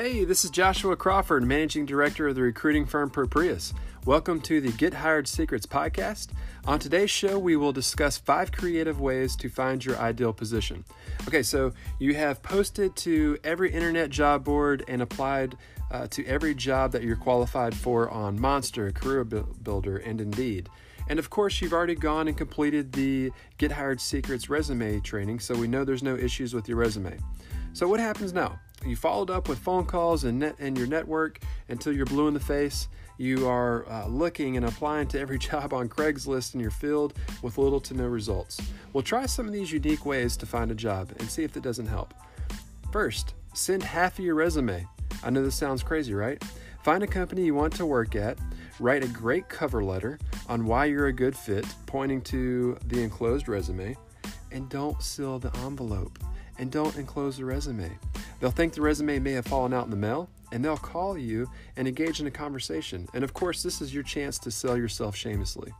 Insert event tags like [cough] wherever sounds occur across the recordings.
Hey, this is Joshua Crawford, Managing Director of the recruiting firm Proprius. Welcome to the Get Hired Secrets podcast. On today's show, we will discuss five creative ways to find your ideal position. Okay, so you have posted to every internet job board and applied uh, to every job that you're qualified for on Monster, Career Builder, and Indeed. And of course, you've already gone and completed the Get Hired Secrets resume training, so we know there's no issues with your resume. So, what happens now? You followed up with phone calls and net and your network until you're blue in the face. You are uh, looking and applying to every [laughs] job on Craigslist in your field with little to no results. Well, try some of these unique ways to find a job and see if it doesn't help. First, send half of your resume. I know this sounds crazy, right? Find a company you want to work at, write a great cover letter on why you're a good fit, pointing to the enclosed resume, and don't seal the envelope and don't enclose the resume. They'll think the resume may have fallen out in the mail and they'll call you and engage in a conversation. And of course, this is your chance to sell yourself shamelessly.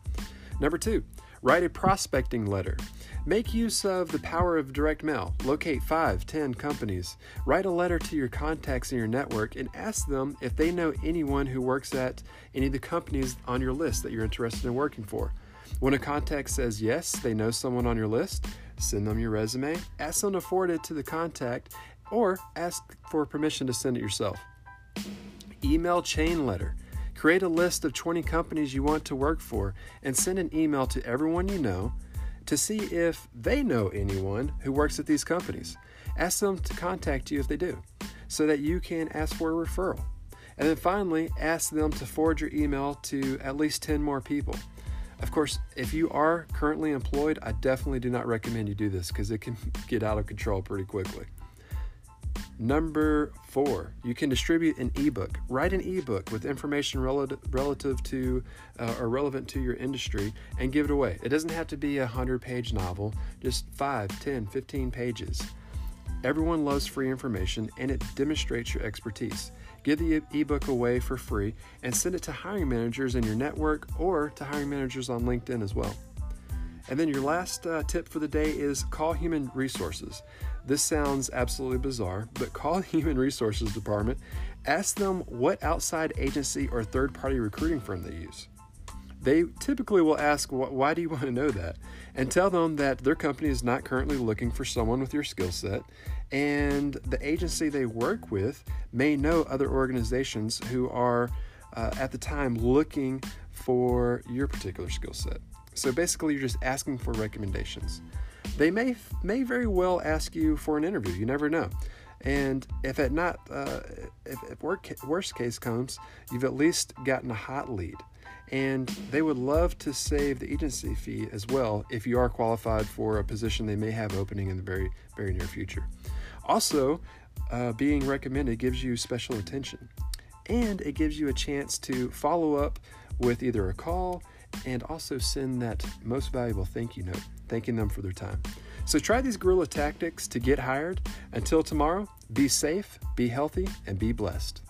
Number two, write a prospecting letter. Make use of the power of direct mail. Locate five, ten companies. Write a letter to your contacts in your network and ask them if they know anyone who works at any of the companies on your list that you're interested in working for. When a contact says yes, they know someone on your list, send them your resume, ask them to forward it to the contact, or ask for permission to send it yourself. Email chain letter. Create a list of 20 companies you want to work for and send an email to everyone you know to see if they know anyone who works at these companies. Ask them to contact you if they do so that you can ask for a referral. And then finally, ask them to forward your email to at least 10 more people. Of course, if you are currently employed, I definitely do not recommend you do this because it can [laughs] get out of control pretty quickly. Number four, you can distribute an ebook. Write an ebook with information relative, relative to uh, or relevant to your industry and give it away. It doesn't have to be a 100 page novel, just 5, 10, 15 pages. Everyone loves free information and it demonstrates your expertise. Give the ebook away for free and send it to hiring managers in your network or to hiring managers on LinkedIn as well. And then your last uh, tip for the day is call human resources. This sounds absolutely bizarre, but [laughs] call human resources department. Ask them what outside agency or third party recruiting firm they use. They typically will ask, Why do you [laughs] want to know that? And tell them that their company is not currently looking for someone with your skill set, and the agency they work with may know other organizations who are uh, at the time looking for your particular skill set. So basically, you're just asking for recommendations. They may may very well ask you for an interview. You never know. And if it not, uh, if, if worst case comes, you've at least gotten a hot lead. And they would love to save the agency fee as well if you are qualified for a position they may have opening in the very very near future. Also, uh, being recommended gives you special attention, and it gives you a chance to follow up with either a call and also send that most valuable thank you note, thanking them for their time. So try these guerrilla tactics to get hired. Until tomorrow, be safe, be healthy, and be blessed.